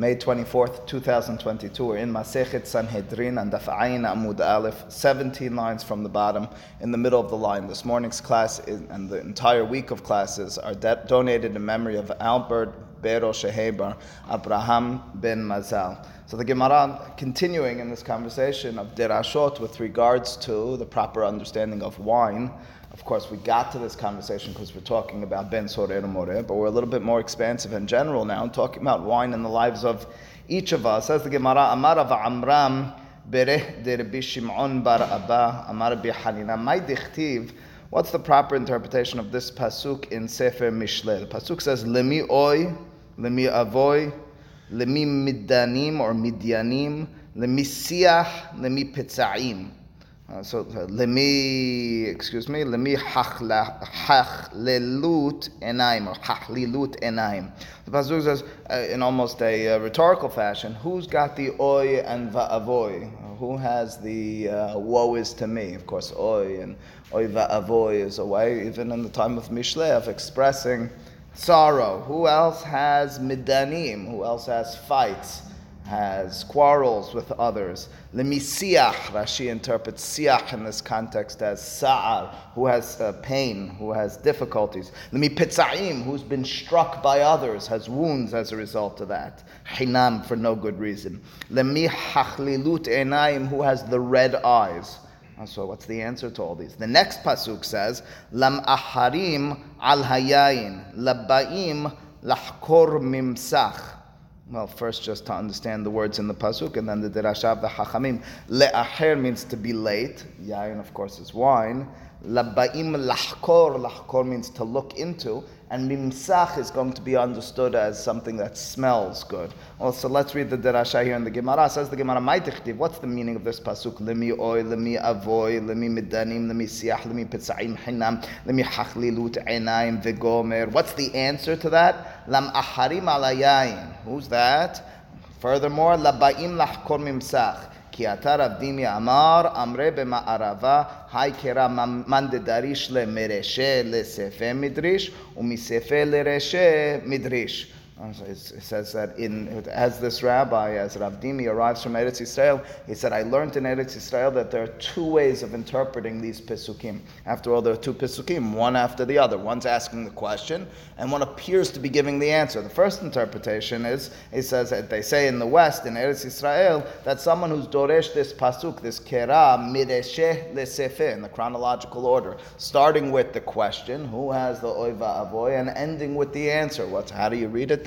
May 24th, 2022. We're in Masechet Sanhedrin and Daf Ayin Amud Aleph, 17 lines from the bottom, in the middle of the line. This morning's class is, and the entire week of classes are de- donated in memory of Albert Bero Shehebar, Abraham ben Mazal. So the Gemara, continuing in this conversation of derashot with regards to the proper understanding of wine, of course, we got to this conversation because we're talking about Ben Sorer More, but we're a little bit more expansive in general now, talking about wine in the lives of each of us. As the Gemara, Amar of Amram, Bereh de Shimon bar Abba, Amar Rabbi Hanina, my dichtiv, what's the proper interpretation of this pasuk in Sefer Mishle? The pasuk says, Lemi oi, lemi avoy, lemi middanim or midyanim, lemi siach, lemi petzaim. Uh, so uh, lemi, excuse me, lemi hachlelut enaim or hachlilut enaim. The pasuk says uh, in almost a uh, rhetorical fashion, "Who's got the oy and va'avoy? Who has the woe is to me?" Of course, oy and oy va'avoy is a way, even in the time of Mishle, of expressing sorrow. Who else has midanim? Who else has fights? Has quarrels with others. Lemisiach, Rashi interprets siach in this context as sa'ar, who has uh, pain, who has difficulties. Lemi pitza'im, who's been struck by others, has wounds as a result of that. Hinam, for no good reason. Lemi hachlilut enaim, who has the red eyes. So what's the answer to all these? The next pasuk says, Lam aharim al hayayin, labaim lahkor mimsach. Well, first, just to understand the words in the pasuk, and then the derashav the hachamim. Le'acher means to be late. Yain, of course, is wine. Labaim lahkor. Lahkor means to look into. And mimsach is going to be understood as something that smells good. Also, let's read the derasha here in the Gemara. Says the Gemara, "My What's the meaning of this pasuk? Lemi oy, lemi avoy, lemi midanim, lemi siach, lemi pitzaim hinam, lemi hachlilut enaim vegomer. What's the answer to that? Lam aharim alayayin. Who's that? Furthermore, labaim lahkor mimsach. כי אתה רב דימי אמר, אמרי במערבה, היי קרא מאן דדריש למרשה לספה מדריש, ומספה לרשה מדריש. It says that in, as this rabbi, as Rav Dimi arrives from Eretz Yisrael, he said, I learned in Eretz Yisrael that there are two ways of interpreting these Pesukim. After all, there are two Pesukim, one after the other. One's asking the question, and one appears to be giving the answer. The first interpretation is, he says that they say in the West, in Eretz Yisrael, that someone who's Doresh this Pasuk, this Kera, Miresheh Lesefe, in the chronological order, starting with the question, who has the Oiva Avoy, and ending with the answer. What's, how do you read it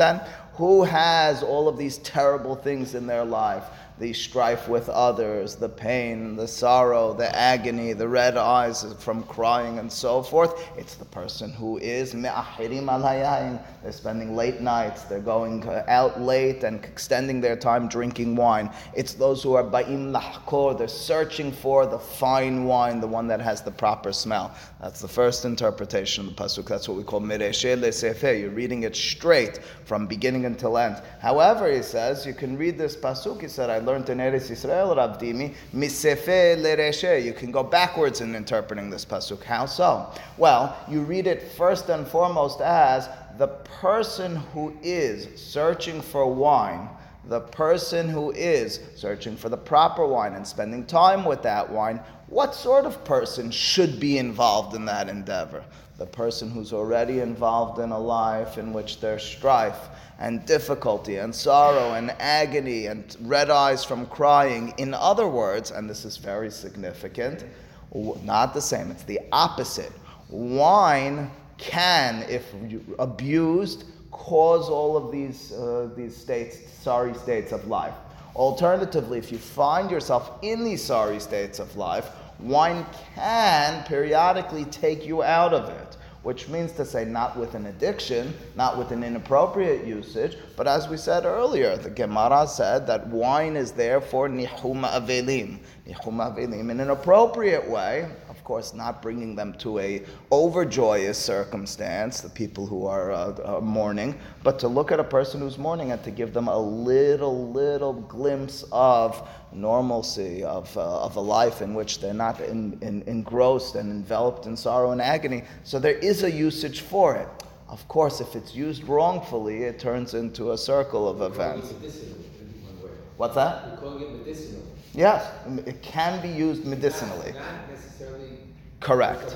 Who has all of these terrible things in their life? The strife with others, the pain, the sorrow, the agony, the red eyes from crying and so forth. It's the person who is me'ahirim al They're spending late nights, they're going uh, out late and extending their time drinking wine. It's those who are ba'im lahkor, they're searching for the fine wine, the one that has the proper smell. That's the first interpretation of the pasuk. That's what we call mireshe lesefer. You're reading it straight from beginning until end. However, he says, you can read this pasuk, he said, learned in Eretz Yisrael, Rav Dimi, misefe lereshe. You can go backwards in interpreting this pasuk. How so? Well, you read it first and foremost as the person who is searching for wine the person who is searching for the proper wine and spending time with that wine, what sort of person should be involved in that endeavor? The person who's already involved in a life in which there's strife and difficulty and sorrow and agony and red eyes from crying. In other words, and this is very significant, not the same, it's the opposite. Wine can, if abused, cause all of these, uh, these states, sorry states of life. Alternatively, if you find yourself in these sorry states of life, wine can periodically take you out of it which means to say not with an addiction, not with an inappropriate usage, but as we said earlier, the Gemara said that wine is there for nihuma avelim, nihuma avelim in an appropriate way, of course, not bringing them to a overjoyous circumstance, the people who are uh, uh, mourning, but to look at a person who's mourning and to give them a little, little glimpse of normalcy, of, uh, of a life in which they're not in, in, engrossed and enveloped in sorrow and agony. So there is a usage for it. Of course, if it's used wrongfully, it turns into a circle of events. What's that? We're calling it medicinal. Yes, it can be used medicinally. Not, not necessarily Correct.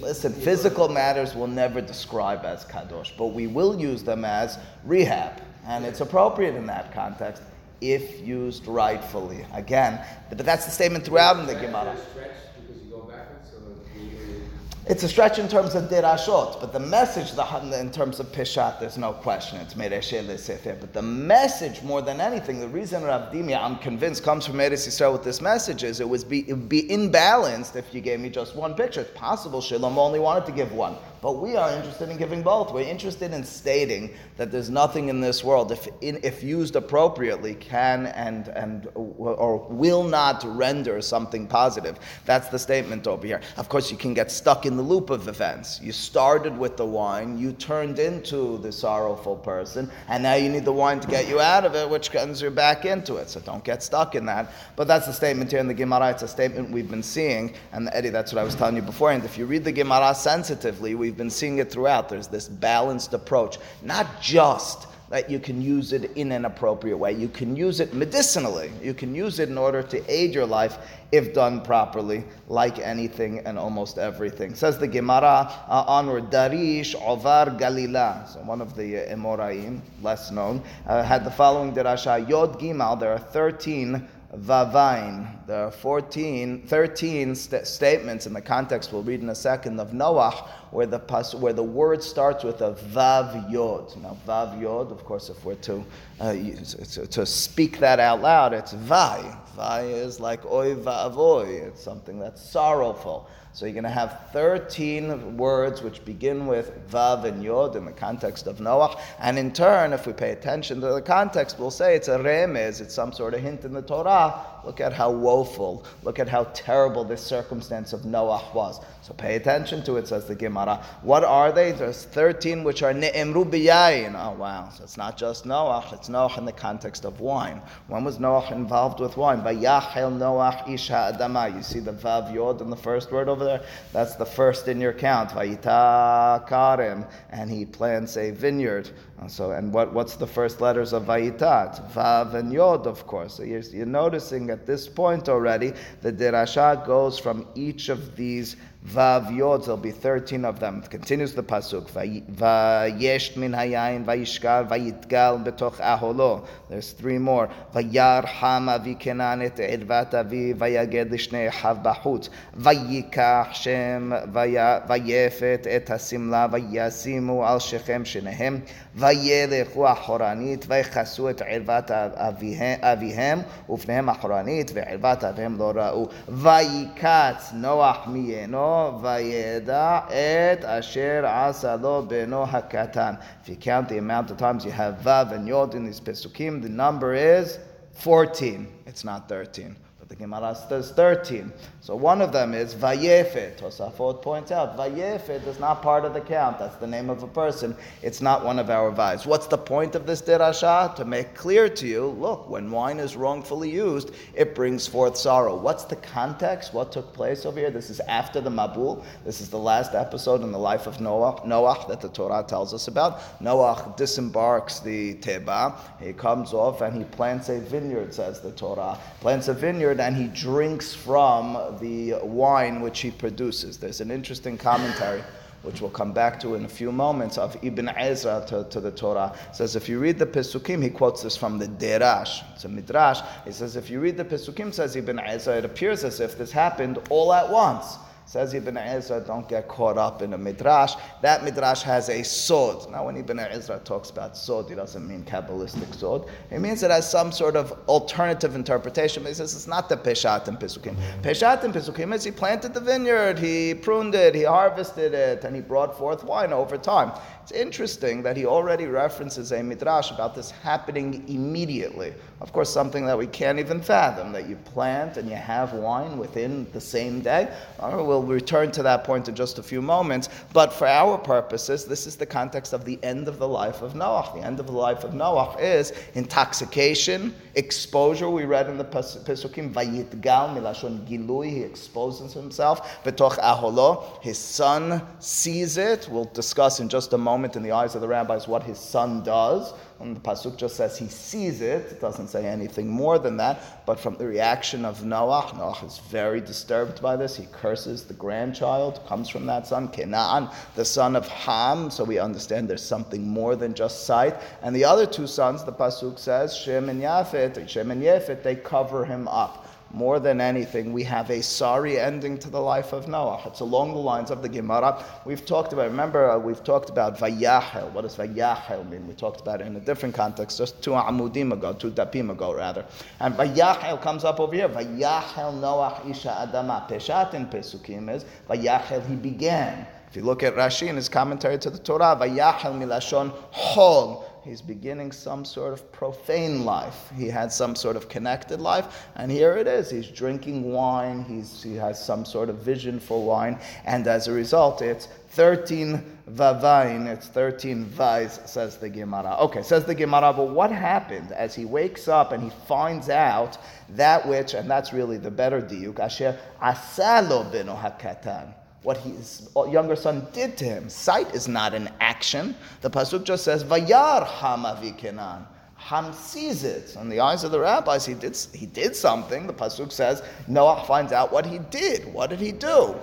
Listen, physical matters will never describe as kadosh, but we will use them as rehab, and it's appropriate in that context if used rightfully. Again, but that's the statement throughout in the Gemara. Stretch because you go backwards, so we- we- It's a stretch in terms of dirashot, but the message, the, in terms of pishat, there's no question. It's mereshe sefer. But the message, more than anything, the reason Rav Dimi, I'm convinced, comes from Eretz Yisrael with this message is it, would be, be imbalanced if you gave me just one picture. It's possible Shalom only wanted to give one. But we are interested in giving both. We're interested in stating that there's nothing in this world, if, in, if used appropriately, can and, and or will not render something positive. That's the statement over here. Of course, you can get stuck in the loop of events. You started with the wine, you turned into the sorrowful person, and now you need the wine to get you out of it, which sends you back into it. So don't get stuck in that. But that's the statement here in the Gemara. It's a statement we've been seeing. And Eddie, that's what I was telling you beforehand. If you read the Gemara sensitively, we've been seeing it throughout. There's this balanced approach, not just that you can use it in an appropriate way. You can use it medicinally. You can use it in order to aid your life if done properly, like anything and almost everything. Says the Gemara uh, onward, Darish Ovar Galila. So one of the uh, Emoraim, less known, uh, had the following dirasha: Yod Gimal. There are thirteen Vavain. There are 14, 13 st- statements in the context we'll read in a second of Noah where the, pas- where the word starts with a Vav Yod. Now, Vav Yod, of course, if we're to, uh, to, to speak that out loud, it's Vai. Vai is like Oy Vavoy. It's something that's sorrowful. So you're going to have 13 words which begin with Vav and Yod in the context of Noah. And in turn, if we pay attention to the context, we'll say it's a remez, it's some sort of hint in the Torah. Look at how woeful, look at how terrible this circumstance of Noah was. So pay attention to it, says the Gemara. What are they? There's 13 which are Ne'emru b'yayin. Oh wow, so it's not just Noah, it's Noah in the context of wine. When was Noah involved with wine? Vayachel Noah isha adama. You see the Vav Yod in the first word over there? That's the first in your count. Vayita Karim. And he plants a vineyard. So, and what, what's the first letters of Vayita? It's Vav and Yod, of course. So you're, you're noticing at this point already, the Dirasha goes from each of these Vav Yod, there'll be 13 of them. It continues the Pasuk. "Vayi- Vayesh min hayayin, vayishkal, vayitgal betoch aholo. There's three more. Vayar ham avi kenan et irvat avi, vayaged lishnei hav bahut. Vayikach shem, vaya- vayefet et hasimla, vayasimu al shechem shenehem. וילכו אחורנית ויכסו את ערוות אביהם, אביהם ופניהם אחורנית וערוות אביהם לא ראו. ויקץ נוח מיינו וידע את אשר עשה לו בנו הקטן. If you count the amount of times you have vav and yod in these pesukim, the number is 14. It's not 13. The Gemara says 13. So one of them is Vayefet. Tosafot points out Vayefet is not part of the count. That's the name of a person. It's not one of our wives. What's the point of this dirasha? To make clear to you, look, when wine is wrongfully used, it brings forth sorrow. What's the context? What took place over here? This is after the Mabul. This is the last episode in the life of Noah, Noah that the Torah tells us about. Noah disembarks the Teba. He comes off and he plants a vineyard, says the Torah. Plants a vineyard and he drinks from the wine which he produces. There's an interesting commentary which we'll come back to in a few moments, of Ibn Ezra to, to the Torah. It says, if you read the Pesukim, he quotes this from the Derash. It's a Midrash. He says, if you read the Pesukim, says Ibn Ezra, it appears as if this happened all at once. Says Ibn Ezra, don't get caught up in a midrash. That midrash has a sod. Now, when Ibn Ezra talks about sod, he doesn't mean Kabbalistic sod. He means it has some sort of alternative interpretation. But he says it's not the Peshat and Pesukim. Peshat and Pesukim is he planted the vineyard, he pruned it, he harvested it, and he brought forth wine over time. It's interesting that he already references a midrash about this happening immediately. Of course, something that we can't even fathom that you plant and you have wine within the same day. We'll we'll return to that point in just a few moments. But for our purposes, this is the context of the end of the life of Noah. The end of the life of Noah is intoxication, exposure. We read in the Pesukim, Vayitgal milashon gilui. He exposes himself. Betoch aholo. His son sees it. We'll discuss in just a moment in the eyes of the rabbis what his son does. And the pasuk just says he sees it. It doesn't say anything more than that. But from the reaction of Noah, Noah is very disturbed by this. He curses the grandchild. Comes from that son, Canaan, the son of Ham. So we understand there's something more than just sight. And the other two sons, the pasuk says, Shem and Yafet, Shem and Yafet, they cover him up more than anything, we have a sorry ending to the life of Noah. It's along the lines of the Gemara. We've talked about, remember, uh, we've talked about Vayachel. What does Vayachel mean? We talked about it in a different context, just two Amudim ago, two Dapim ago, rather. And Vayachel comes up over here. Vayachel Noah Isha Adama. Peshat in Pesukim is Vayachel, he began. If you look at Rashi in his commentary to the Torah, Vayachel Milashon Hol He's beginning some sort of profane life. He had some sort of connected life, and here it is. He's drinking wine. He's, he has some sort of vision for wine, and as a result, it's 13 vavain, it's 13 vais, says the Gemara. Okay, says the Gemara, but what happened as he wakes up and he finds out that which, and that's really the better diuk, asher asalo beno hakatan what his younger son did to him. Sight is not an action. The pasuk just says, "Vayar Hamavi Kenan." Ham sees it. In the eyes of the rabbis, he did, he did something. The pasuk says Noah finds out what he did. What did he do?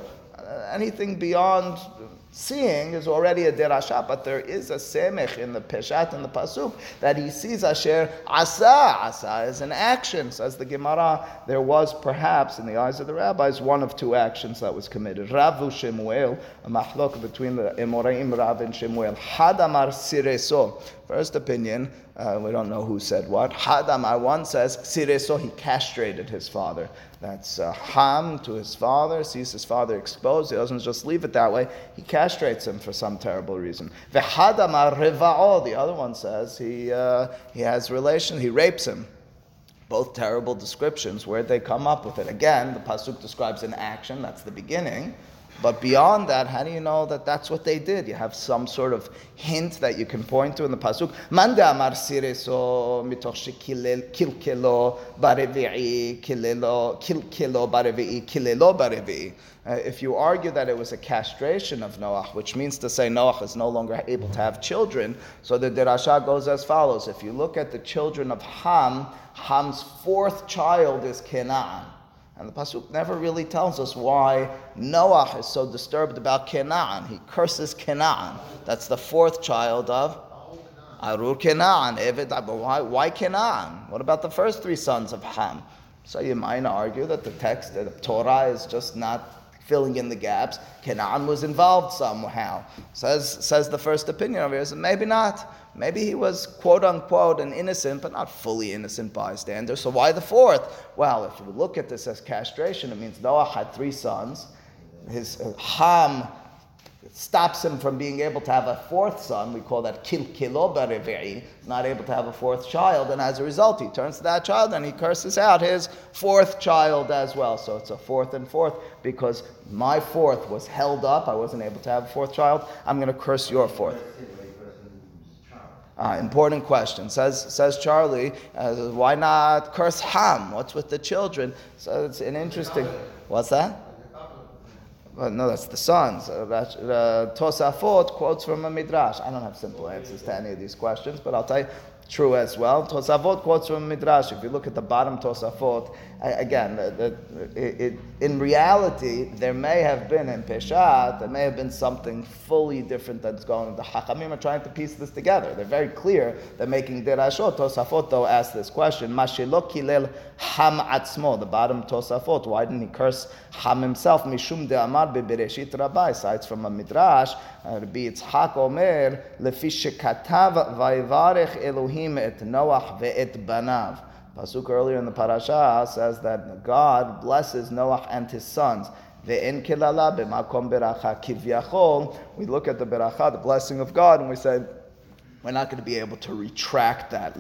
Anything beyond seeing is already a derasha, but there is a semech in the peshat and the pasuk that he sees asher asa. Asa is an action. Says the Gemara, there was perhaps in the eyes of the rabbis one of two actions that was committed. Ravu Shemuel, a machlok between the Emoraim Rav and Shemuel. Hadamar sireso. First opinion, uh, we don't know who said what. Hadamar one says sireso, he castrated his father. That's uh, Ham to his father, sees his father exposed. He doesn't just leave it that way. He castrates him for some terrible reason. The other one says he, uh, he has relation, he rapes him. Both terrible descriptions. Where'd they come up with it? Again, the Pasuk describes an action, that's the beginning. But beyond that, how do you know that that's what they did? You have some sort of hint that you can point to in the pasuk. Manda amar sireso mitoch kilkelo barevi'i kilelo kilkelo barevi'i kilelo barevi'i. Uh, if you argue that it was a castration of Noah, which means to say Noah is no longer able to have children, so the derasha goes as follows. If you look at the children of Ham, Ham's fourth child is Canaan. And the Pasuk never really tells us why Noah is so disturbed about Canaan. He curses Canaan. That's the fourth child of Arur Canaan. Why, why Canaan? What about the first three sons of Ham? So you might argue that the text, the Torah, is just not filling in the gaps. Canaan was involved somehow. Says, says the first opinion of yours, maybe not. Maybe he was quote unquote an innocent, but not fully innocent bystander. So why the fourth? Well, if you look at this as castration, it means Noah had three sons. His uh, Ham stops him from being able to have a fourth son. We call that kilkilo berevi'i, not able to have a fourth child. And as a result, he turns to that child and he curses out his fourth child as well. So it's a fourth and fourth because my fourth was held up. I wasn't able to have a fourth child. I'm going to curse your fourth. Uh, important question. Says says Charlie, uh, why not curse Ham? What's with the children? So it's an interesting. What's that? Well, no, that's the sons. Uh, uh, Tosafot quotes from a midrash. I don't have simple answers to any of these questions, but I'll tell you true as well. Tosafot quotes from a midrash. If you look at the bottom Tosafot, again, the, the, it, in reality, there may have been in Peshat, there may have been something fully different that's going. The Hachamim are trying to piece this together. They're very clear. They're making derashot. Tosafot though asked this question: Mashelo kilel Ham atzmo. The bottom Tosafot. Why didn't he curse Ham himself? Mishum de de'amar bebereshit rabbi. Cites from a midrash. Rabbi Yitzhak Omer lefi shekatav vayivarech Elohim et Noach ve'et banav. Pasuk earlier in the parasha says that God blesses Noah and his sons. We look at the beracha, the blessing of God, and we say, we're not going to be able to retract that.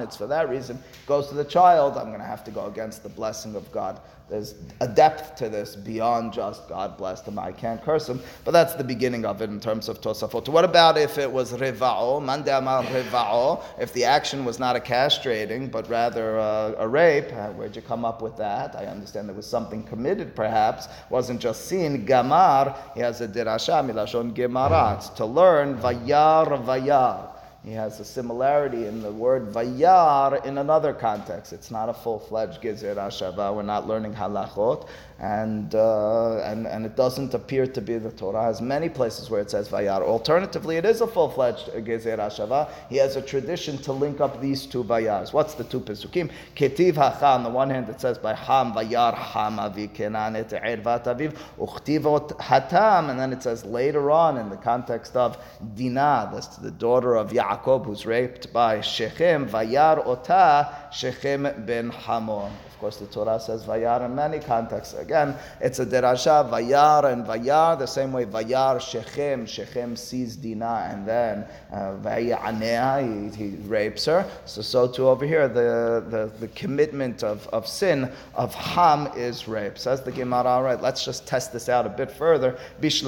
It's for that reason. Goes to the child. I'm going to have to go against the blessing of God. There's a depth to this beyond just God bless him, I can't curse him. But that's the beginning of it in terms of Tosafot. What about if it was riva'o, mandamar riva'o, if the action was not a castrating, but rather a, a rape? Uh, where'd you come up with that? I understand there was something committed perhaps, wasn't just seen. Gamar, he has a dirasha, milashon gemarat, to learn vayar vayar. He has a similarity in the word vayar in another context. It's not a full-fledged gezeira shava. We're not learning halachot and, uh, and, and it doesn't appear to be the Torah has many places where it says vayar. Alternatively, it is a full-fledged gezeira hashava. He has a tradition to link up these two vayars. What's the two pesukim? Ketiv hacha. On the one hand, it says by ham vayar ham avi kenan et ervat aviv uchtivot hatam, and then it says later on in the context of Dinah, that's the daughter of Yaakov who's raped by Shechem, vayar ota Shechem ben Hamor course, the Torah says vayar in many contexts. Again, it's a derasha, vayar and vayar, the same way vayar Shechem, Shechem sees Dinah, and then uh, he, he rapes her. So, so too over here, the, the, the commitment of, of sin of Ham is rape. Says the Gemara, all right, let's just test this out a bit further. If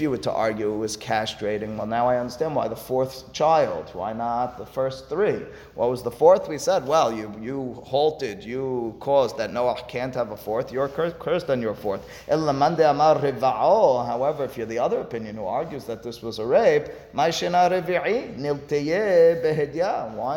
you were to argue it was castrating, well, now I understand why the fourth child, why not the first three? What was the fourth? We said, well, you, you halted, you caused that Noah can't have a fourth. You're cursed on your fourth. However, if you're the other opinion who argues that this was a rape, why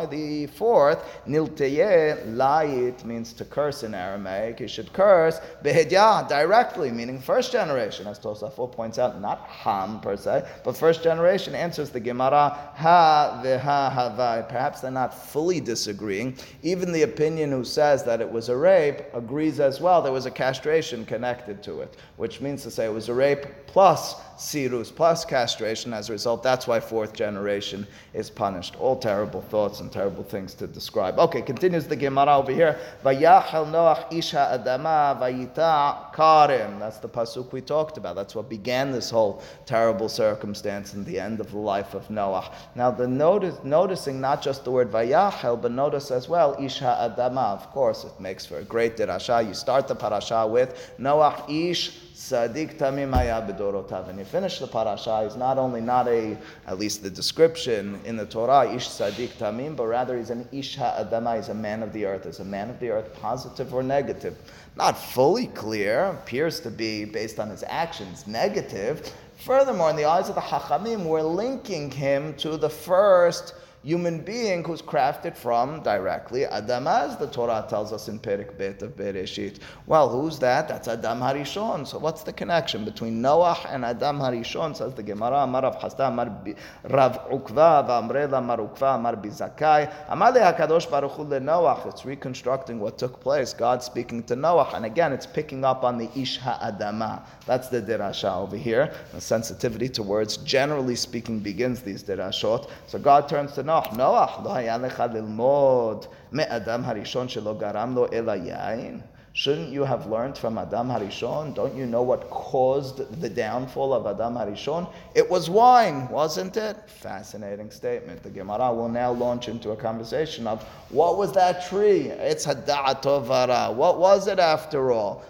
the fourth? Nilteye layit means to curse in Aramaic. You should curse behedya directly, meaning first generation, as Tosafot points out, not Ham per se, but first generation answers the Gemara ha veha. Perhaps they're not fully disagreeing. Even the opinion who says that it was a rape agrees as well there was a castration connected to it, which means to say it was a rape plus sirus plus castration. As a result, that's why fourth generation is punished. All terrible thoughts and terrible things to describe. Okay, continues the Gemara over here. Vayachel Noach isha adama vayita karim. That's the pasuk we talked about. That's what began this whole terrible circumstance in the end of the life of Noah. Now, the notice, noticing not just the word vayachel, but notice as well isha adama. Of course, it makes for a great dirasha. You start the parasha with Noach ish Sadik Tamim Bedorotav. And you finish the parasha, he's not only not a, at least the description in the Torah, Ish Sadik Tamim, but rather he's an Ish Ha'adama, he's a man of the earth. Is a man of the earth positive or negative? Not fully clear, appears to be, based on his actions, negative. Furthermore, in the eyes of the Hachamim, we're linking him to the first human being who's crafted from directly Adam, as the Torah tells us in Perik Bet of Bereshit. Well, who's that? That's Adam Harishon. So what's the connection between Noah and Adam Harishon? Says the Gemara, Amar Rav Hasda, Amar Rav Ukva, V'amrela Amar Ukva, Amar Bizakai. Amar HaKadosh Baruch Hu Noah. It's reconstructing what took place. God speaking to Noah. And again, it's picking up on the Ish HaAdama. That's the Dirasha over here. The sensitivity to words, generally speaking, begins these Dirashot. So God turns to Noah. נוח, נוח, לא היה לך ללמוד מאדם הראשון שלא גרם לו אלא יין? Shouldn't you have learned from Adam Harishon? Don't you know what caused the downfall of Adam Harishon? It was wine, wasn't it? Fascinating statement. The Gemara will now launch into a conversation of what was that tree? It's Hada'atovara. What was it after all?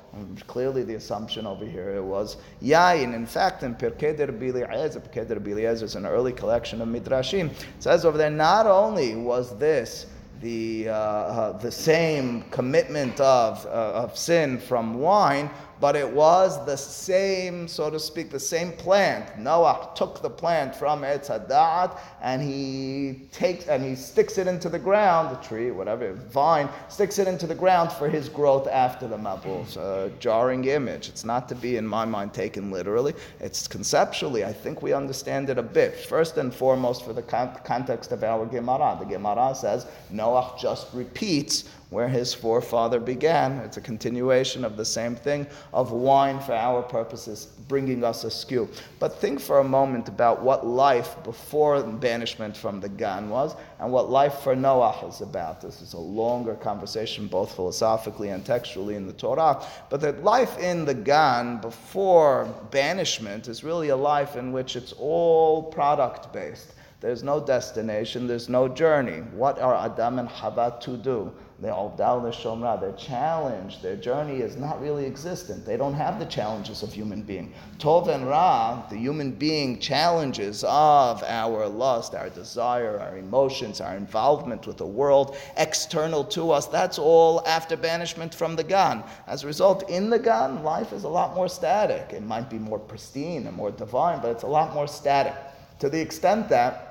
clearly, the assumption over here it was yain. In fact, in Pirkei Rabbi Eliezer, Pirkei Eliezer is an early collection of midrashim. It says over there, not only was this the, uh, uh, the same commitment of, uh, of sin from wine, but it was the same, so to speak, the same plant. Noah took the plant from Etz Hadat and he takes and he sticks it into the ground, the tree, whatever, vine, sticks it into the ground for his growth after the Mabul. It's a jarring image. It's not to be, in my mind, taken literally. It's conceptually, I think we understand it a bit. First and foremost, for the con- context of our Gemara. The Gemara says Noah just repeats where his forefather began. It's a continuation of the same thing of wine for our purposes, bringing us a skew. But think for a moment about what life before banishment from the Gan was and what life for Noah is about. This is a longer conversation, both philosophically and textually in the Torah. But that life in the Gan before banishment is really a life in which it's all product based. There's no destination, there's no journey. What are Adam and Hava to do? They're Ovdal Shomra, their challenge, their journey is not really existent. They don't have the challenges of human being. Tov and Ra, the human being challenges of our lust, our desire, our emotions, our involvement with the world, external to us, that's all after banishment from the Gan. As a result, in the Gan, life is a lot more static. It might be more pristine and more divine, but it's a lot more static. To the extent that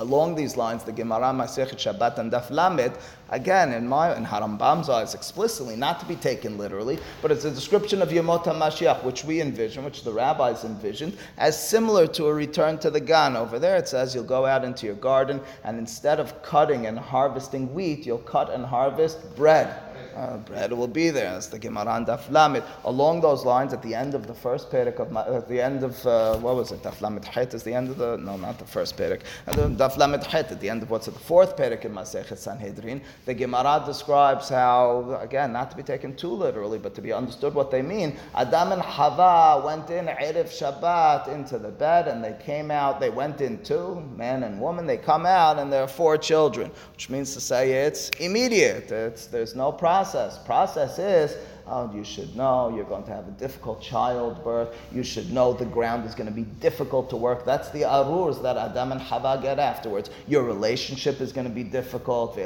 Along these lines, the Gemara Masechet Shabbat and Daf Lamed, again, in my in Harambam's eyes, explicitly, not to be taken literally, but it's a description of Yemot HaMashiach, which we envision, which the rabbis envisioned, as similar to a return to the Gan. Over there, it says you'll go out into your garden, and instead of cutting and harvesting wheat, you'll cut and harvest bread. Uh, bread will be there. That's the Gemara and Daf Lamed. Along those lines, at the end of the first perek of at the end of uh, what was it? Daf Lamed Het is the end of the no, not the first perek. Daf Lamed Het at the end of what's it? The fourth perek in Masechet Sanhedrin. The Gemara describes how again, not to be taken too literally, but to be understood what they mean. Adam and Hava went in erev Shabbat into the bed, and they came out. They went in two, man and woman. They come out, and there are four children, which means to say it's immediate. It's there's no process process. Process is Oh, you should know you're going to have a difficult childbirth. You should know the ground is going to be difficult to work. That's the arurs that Adam and Hava get afterwards. Your relationship is going to be difficult. The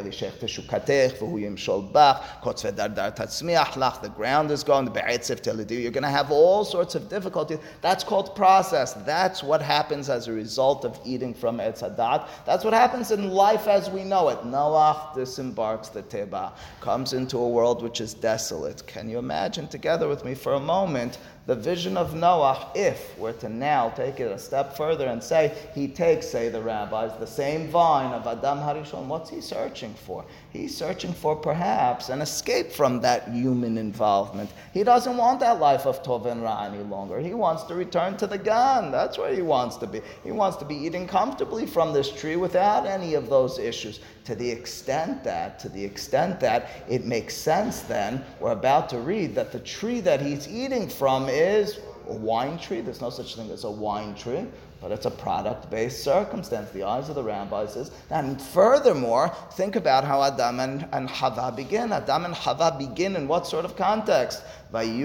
ground is going, the You're going to have all sorts of difficulties. That's called process. That's what happens as a result of eating from Etz Hadat. That's what happens in life as we know it. Noach disembarks the Teba, comes into a world which is desolate. Can you imagine together with me for a moment the vision of Noah if we're to now take it a step further and say he takes, say the rabbis, the same vine of Adam Harishon, what's he searching for? He's searching for perhaps an escape from that human involvement. He doesn't want that life of Tov and Ra any longer. He wants to return to the Gan. That's where he wants to be. He wants to be eating comfortably from this tree without any of those issues. To the extent that, to the extent that it makes sense then, we're about to read that the tree that he's eating from is a wine tree. There's no such thing as a wine tree, but it's a product based circumstance. The eyes of the rabbis is. And furthermore, think about how Adam and, and Hava begin. Adam and Hava begin in what sort of context? They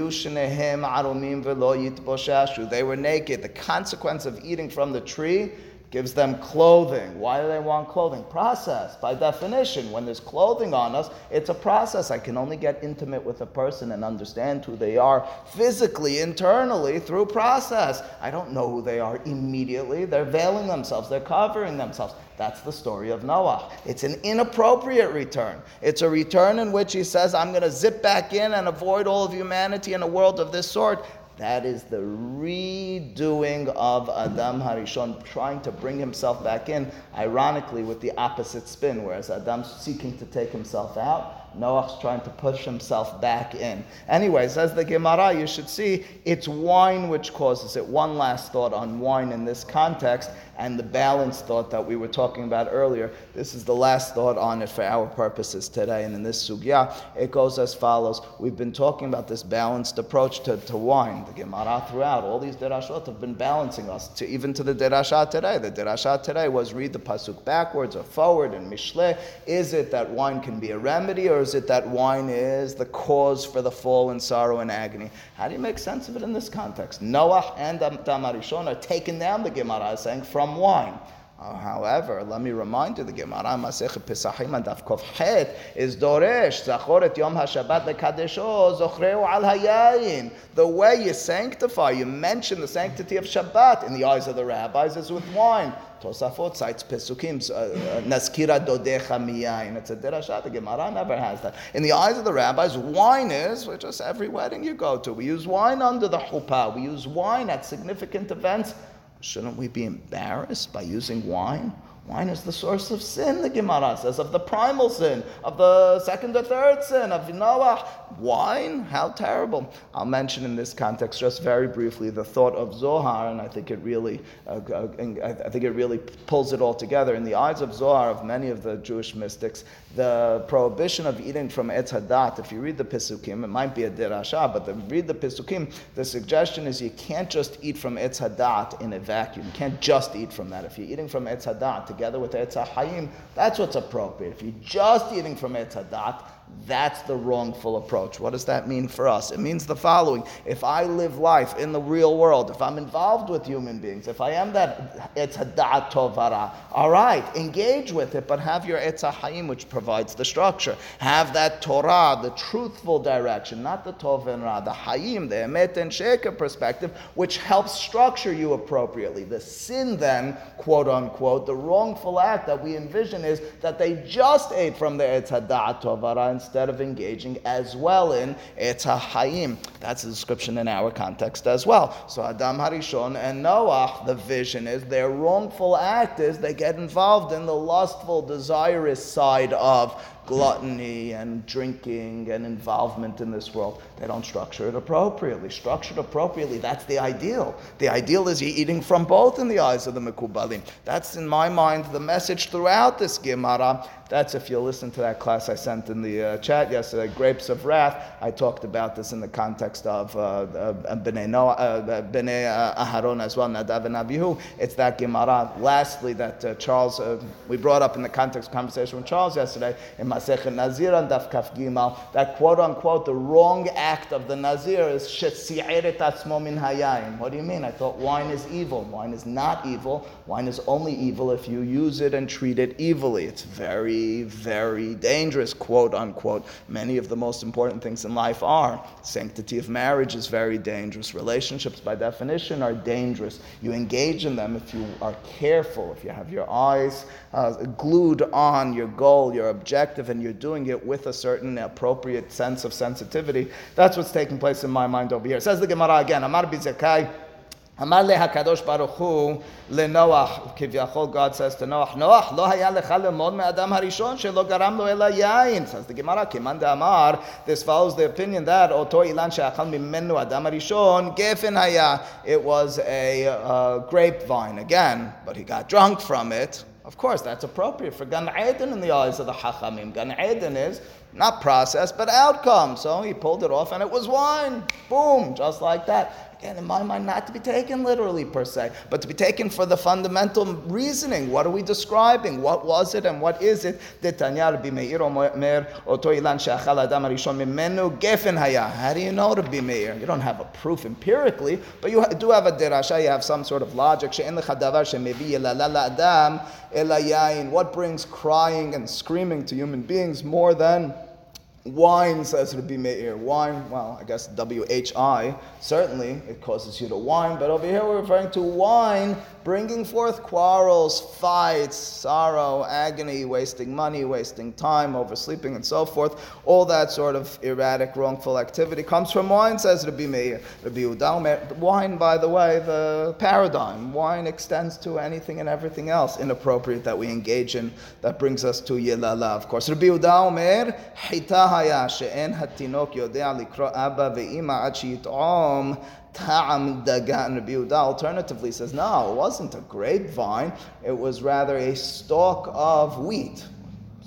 were naked. The consequence of eating from the tree gives them clothing. Why do they want clothing? Process. By definition, when there's clothing on us, it's a process. I can only get intimate with a person and understand who they are physically, internally, through process. I don't know who they are immediately. They're veiling themselves, they're covering themselves. That's the story of Noah. It's an inappropriate return. It's a return in which he says, I'm going to zip back in and avoid all of humanity in a world of this sort. That is the redoing of Adam Harishon, trying to bring himself back in, ironically with the opposite spin, whereas Adam's seeking to take himself out, Noach's trying to push himself back in. Anyway, says the Gemara, you should see it's wine which causes it. One last thought on wine in this context and the balanced thought that we were talking about earlier. This is the last thought on it for our purposes today. And in this sugya, it goes as follows. We've been talking about this balanced approach to, to wine. The Gemara throughout, all these derashot have been balancing us to even to the derashah today. The derashah today was read the pasuk backwards or forward in Mishle. Is it that wine can be a remedy or is it that wine is the cause for the fall and sorrow and agony? How do you make sense of it in this context? Noah and Damarishon are taking down the Gemara saying from wine. Uh, however, let me remind you, the Gemara Masech Pesachim and Daf Het is Doresh Zachoret Yom HaShabbat LeKadesho Zochreu Al Hayayin. The way you sanctify, you mention the sanctity of Shabbat in the eyes of the rabbis is with wine. Tosafot cites Pesukim, uh, uh, Naskira Dodecha Miyayin. It's a derashat. The Gemara never has that. In the eyes of the rabbis, wine is, which is every wedding you go to. We use wine under the chuppah. We use wine at significant events Shouldn't we be embarrassed by using wine? Wine is the source of sin, the Gemara says, of the primal sin, of the second or third sin, of Noah. Wine? How terrible. I'll mention in this context just very briefly the thought of Zohar, and I think it really, uh, uh, I think it really pulls it all together. In the eyes of Zohar, of many of the Jewish mystics, the prohibition of eating from Etz Hadat, if you read the Pisukim, it might be a Dirasha, but read the Pisukim, the suggestion is you can't just eat from Etz Hadat in a vacuum. You can't just eat from that. If you're eating from Etz Hadat together with Etz Hayim, that's what's appropriate. If you're just eating from Etz Hadat, that's the wrongful approach. What does that mean for us? It means the following. If I live life in the real world, if I'm involved with human beings, if I am that it's etzadat tovara, all right, engage with it, but have your etzahayim, which provides the structure. Have that Torah, the truthful direction, not the tov and ra, the hayim, the emet and sheker perspective, which helps structure you appropriately. The sin then, quote unquote, the wrongful act that we envision is that they just ate from the etzadat tovara instead of engaging as well in Etz Hayim. That's the description in our context as well. So Adam Harishon and Noah, the vision is their wrongful act is they get involved in the lustful, desirous side of gluttony and drinking and involvement in this world. They don't structure it appropriately. Structured appropriately, that's the ideal. The ideal is eating from both in the eyes of the Mekubalim. That's, in my mind, the message throughout this Gemara. That's if you listen to that class I sent in the uh, chat yesterday, Grapes of Wrath. I talked about this in the context of uh, uh, Bnei, Noah, uh, Bnei uh, Aharon as well, Nadav and Abihu. It's that Gemara. Lastly, that uh, Charles, uh, we brought up in the context conversation with Charles yesterday, in Masechet Nazir and Daf Kaf Gimal, that quote unquote, the wrong act of the Nazir is Shetzi'eret atzmo min hayayim. What do you mean? I thought wine is evil. Wine is not evil. Wine is only evil if you use it and treat it evilly. It's very very, dangerous, quote unquote. Many of the most important things in life are. Sanctity of marriage is very dangerous. Relationships, by definition, are dangerous. You engage in them if you are careful, if you have your eyes uh, glued on your goal, your objective, and you're doing it with a certain appropriate sense of sensitivity. That's what's taking place in my mind over here. It says the Gemara again, Amar Bizakai. אמר להקדוש ברוך הוא לנוח, כביכול God says to נוח, נוח, לא היה לך ללמוד מהאדם הראשון שלא גרם לו אלא יין. says the Gemara, כמאן דאמר, this follows the opinion that אותו אילן שאכל ממנו האדם הראשון, גפן היה. It was a uh, grapevine again, but he got drunk from it. Of course, that's appropriate for Gan Eden in the eyes of the Chachamim. Gan Eden is not process, but outcome. So he pulled it off and it was wine. Boom, just like that. Again, in my mind, not to be taken literally per se, but to be taken for the fundamental reasoning. What are we describing? What was it and what is it? How do you know to be meir? You don't have a proof empirically, but you do have a derasha, you have some sort of logic. What brings crying and screaming to human beings more than Wine, says Rabbi Meir. Wine, well, I guess W H I, certainly it causes you to whine, but over here we're referring to wine bringing forth quarrels, fights, sorrow, agony, wasting money, wasting time, oversleeping, and so forth. All that sort of erratic, wrongful activity comes from wine, says Rabbi Meir. Rabbi Udamer, wine, by the way, the paradigm. Wine extends to anything and everything else inappropriate that we engage in that brings us to Yelala, of course. Rabbi Udamer, Hita haya she'en hatinok yodea likro abba ve'ima ad shi'it'om Ta'am dagan Rabbi Yehuda alternatively says, no, it wasn't a grapevine. It was rather a stalk of wheat.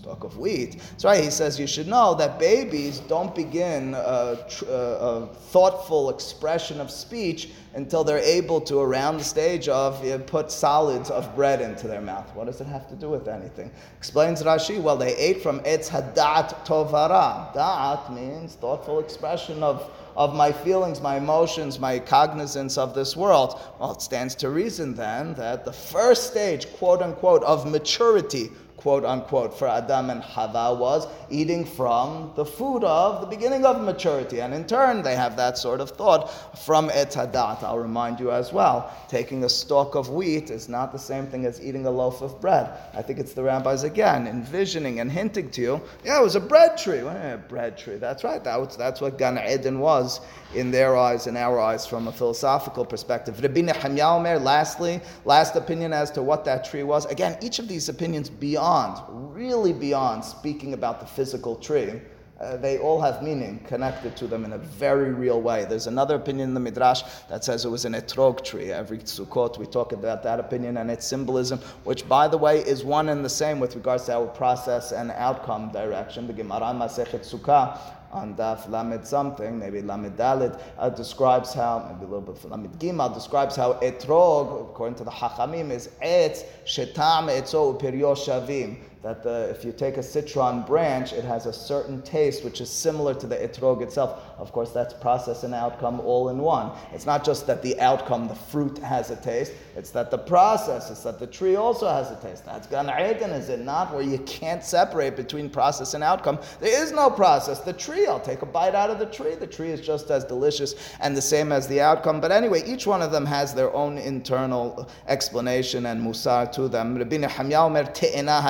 Stalk of wheat. That's right. He says you should know that babies don't begin a, a, thoughtful expression of speech until they're able to, around the stage of, you know, put solids of bread into their mouth. What does it have to do with anything? Explains Rashi, well, they ate from Etz Hadat Tovara. Dat means thoughtful expression of of my feelings, my emotions, my cognizance of this world. Well, it stands to reason then that the first stage, quote unquote, of maturity quote unquote, for Adam and Hava was eating from the food of the beginning of maturity. And in turn, they have that sort of thought from Et Hadat. I'll remind you as well, taking a stalk of wheat is not the same thing as eating a loaf of bread. I think it's the rabbis again, envisioning and hinting to you, yeah, it was a bread tree. Well, yeah, bread tree, that's right. That was, that's what Gan Eden was in their eyes and our eyes from a philosophical perspective. Rabbi Nehemiah Omer, lastly, last opinion as to what that tree was. Again, each of these opinions beyond, really beyond speaking about the physical tree. Uh, they all have meaning connected to them in a very real way. There's another opinion in the Midrash that says it was an etrog tree. Every Sukkot we talk about that opinion and its symbolism, which, by the way, is one and the same with regards to our process and outcome direction. The Gemara Masechet Sukkah on Daf Lamed something, maybe Lamed Dalet, uh, describes how, maybe a little bit Lamed Gimal, describes how etrog, according to the Hachamim, is etz shetam etzo upiryo shavim that the, if you take a citron branch, it has a certain taste which is similar to the etrog itself. Of course, that's process and outcome all in one. It's not just that the outcome, the fruit, has a taste. It's that the process, it's that the tree also has a taste. That's Gan Eden, is it not? Where you can't separate between process and outcome. There is no process. The tree, I'll take a bite out of the tree. The tree is just as delicious and the same as the outcome. But anyway, each one of them has their own internal explanation and musar to them. Rabbi Nehemiah Omer te'ena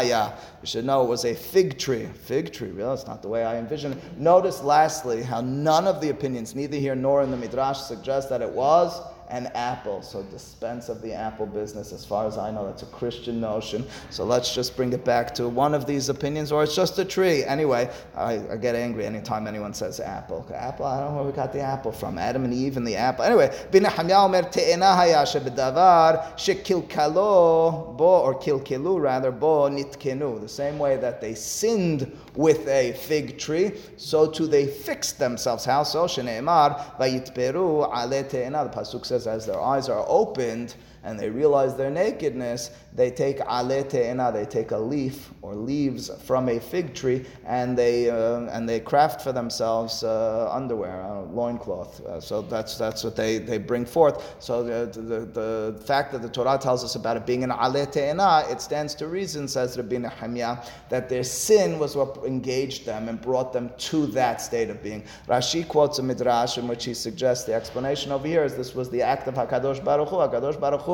you should know it was a fig tree. Fig tree, really? That's not the way I envision it. Notice lastly how none of the opinions, neither here nor in the Midrash, suggest that it was an apple. So dispense of the apple business, as far as I know, that's a Christian notion. So let's just bring it back to one of these opinions, or it's just a tree. Anyway, I, I get angry anytime anyone says apple. Apple, I don't know where we got the apple from. Adam and Eve and the apple. Anyway, shekilkalo bo, or kilkilu rather, bo nitkenu. The same way that they sinned with a fig tree, so too they fixed themselves. How so? The pasuk says, as their eyes are opened and they realize their nakedness, they take ale te'ena, they take a leaf or leaves from a fig tree, and they uh, and they craft for themselves uh, underwear, uh, loincloth. Uh, so that's that's what they, they bring forth. So the, the, the fact that the Torah tells us about it being an ale te'ena, it stands to reason, says Rabbi Nehemiah, that their sin was what engaged them and brought them to that state of being. Rashi quotes a midrash in which he suggests the explanation over here is this was the act of Hakadosh Baruch Hu. Hakadosh Baruch Hu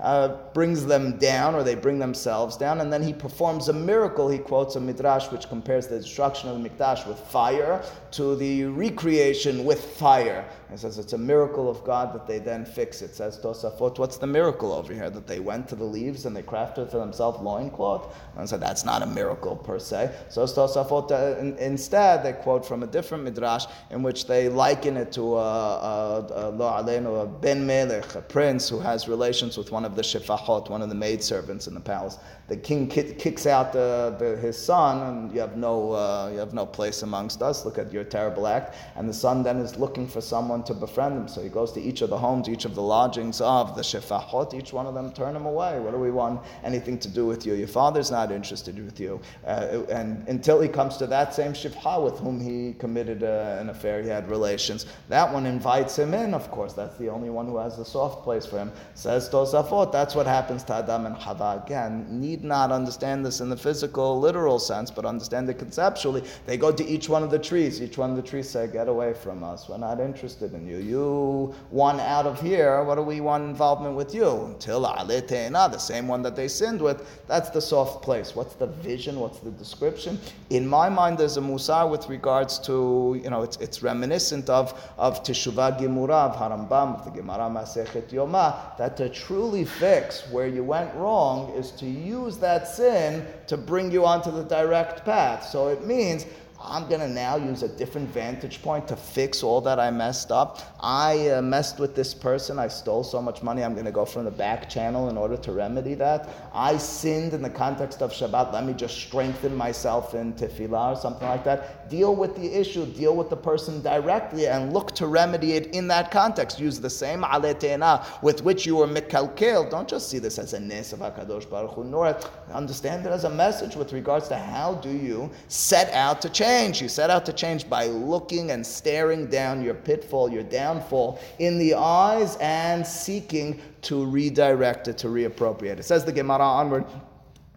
uh, brings them down, or they bring themselves down, and then he performs a miracle. He quotes a midrash which compares the destruction of the mikdash with fire to the recreation with fire. He says it's a miracle of God that they then fix it. Says Tosafot, what's the miracle over here? That they went to the leaves and they crafted for themselves loincloth? And said that's not a miracle per se. So Tosafot, uh, in, instead, they quote from a different midrash in which they liken it to a, a, a, a ben melech, a prince who has relations with one of the shifahot, one of the maidservants in the palace. The king kicks out the, the, his son, and you have no uh, you have no place amongst us. Look at your terrible act. And the son then is looking for someone to befriend them. So he goes to each of the homes, each of the lodgings of the shefahot. Each one of them turn him away. What do we want anything to do with you? Your father's not interested with you. Uh, and until he comes to that same shifha with whom he committed uh, an affair, he had relations. That one invites him in. Of course, that's the only one who has a soft place for him. Says Tosafot. That's what happens to Adam and Hava. Again, need not understand this in the physical, literal sense, but understand it conceptually. They go to each one of the trees. Each one of the trees say, Get away from us. We're not interested in you. You want out of here. What do we want involvement with you? Until Aleteina, the same one that they sinned with, that's the soft place. What's the vision? What's the description? In my mind, there's a musar with regards to, you know, it's, it's reminiscent of, of Teshuvah Gimura, of Harambam, of the Gemara Masechet Yoma, that to truly fix where you went wrong is to use that sin to bring you onto the direct path. So it means I'm going to now use a different vantage point to fix all that I messed up. I uh, messed with this person. I stole so much money. I'm going to go from the back channel in order to remedy that. I sinned in the context of Shabbat. Let me just strengthen myself in tefillah or something like that. Deal with the issue. Deal with the person directly and look to remedy it in that context. Use the same aletena with which you were mikalkel. Don't just see this as a nes of HaKadosh Baruch Hu, nor understand it as a message with regards to how do you set out to change change. You set out to change by looking and staring down your pitfall, your downfall in the eyes and seeking to redirect it, to reappropriate it. Says the Gemara onward.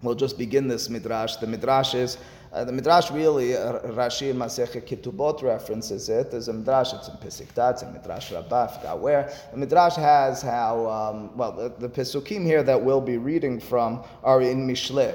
We'll just begin this midrash. The midrash is Uh, the Midrash really, uh, Rashi and Masechet Ketubot references it. There's a Midrash, it's in Pesiktat, it's in Midrash Rabbah, I forgot where. The Midrash has how, um, well, the, the Pesukim here that we'll be reading from are in Mishle.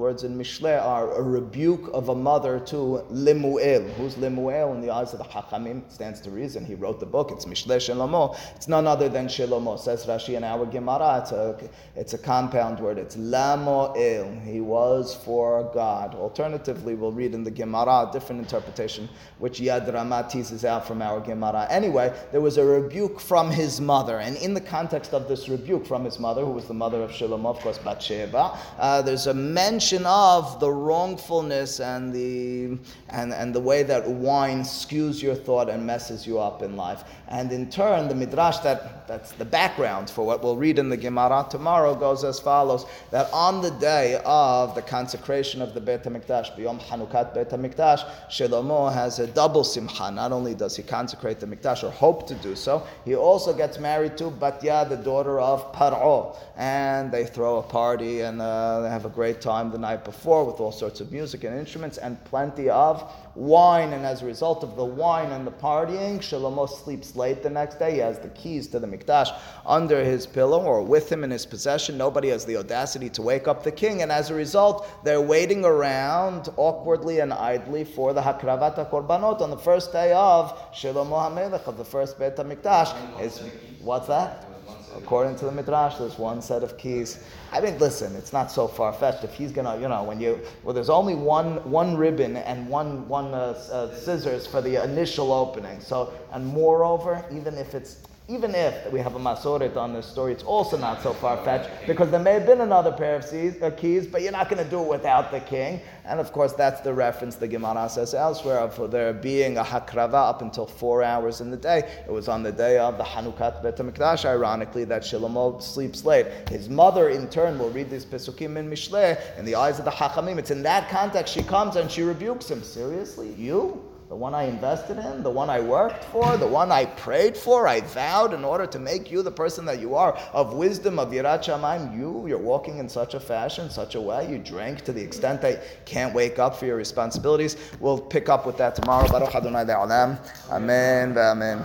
Words in Mishle are a rebuke of a mother to Limuel. Who's Limuel in the eyes of the Hachamim? It stands to reason. He wrote the book. It's Mishle Shlomo. It's none other than Shlomo. Says Rashi in our Gemara. It's a, it's a compound word. It's Lamoel. He was for God. Alternatively, we'll read in the Gemara a different interpretation, which Yad Rama teases out from our Gemara. Anyway, there was a rebuke from his mother. And in the context of this rebuke from his mother, who was the mother of Shlomo, of course, Bathsheba, uh, there's a mention of the wrongfulness and the, and, and the way that wine skews your thought and messes you up in life. And in turn, the Midrash, that, that's the background for what we'll read in the Gemara tomorrow, goes as follows that on the day of the consecration of the Beit HaMikdash, B'yom Hanukat Beit HaMikdash, Shlomo has a double simcha. Not only does he consecrate the Mikdash or hope to do so, he also gets married to Batya, the daughter of Paro. And they throw a party and uh, they have a great time the night before with all sorts of music and instruments and plenty of wine. And as a result of the wine and the partying, Shlomo sleeps late the next day. He has the keys to the Mikdash under his pillow or with him in his possession. Nobody has the audacity to wake up the king. And as a result, they're waiting around awkwardly and idly for the Hakravat HaKorbanot on the first day of Shlomo HaMelech, of the first Beit HaMikdash. Is, what's that? According to the Midrash, there's one set of keys. I mean, listen, it's not so far fetched. If he's gonna, you know, when you, well, there's only one one ribbon and one one uh, uh, scissors for the initial opening. So, and moreover, even if it's even if we have a masoret on this story, it's also not so far fetched because there may have been another pair of keys, uh, keys but you're not going to do it without the king. And of course, that's the reference the Gemara says elsewhere of there being a hakrava up until four hours in the day. It was on the day of the Hanukkah Bet HaMikdash, ironically, that Shlomo sleeps late. His mother, in turn, will read these Pesukim in Mishle in the eyes of the Hachamim. It's in that context she comes and she rebukes him. Seriously? You? The one I invested in, the one I worked for, the one I prayed for, I vowed in order to make you the person that you are, of wisdom, of Yirat Shamayim, you, you're walking in such a fashion, such a way, you drank to the extent that you can't wake up for your responsibilities. We'll pick up with that tomorrow. Baruch Adonai Amen. Amen.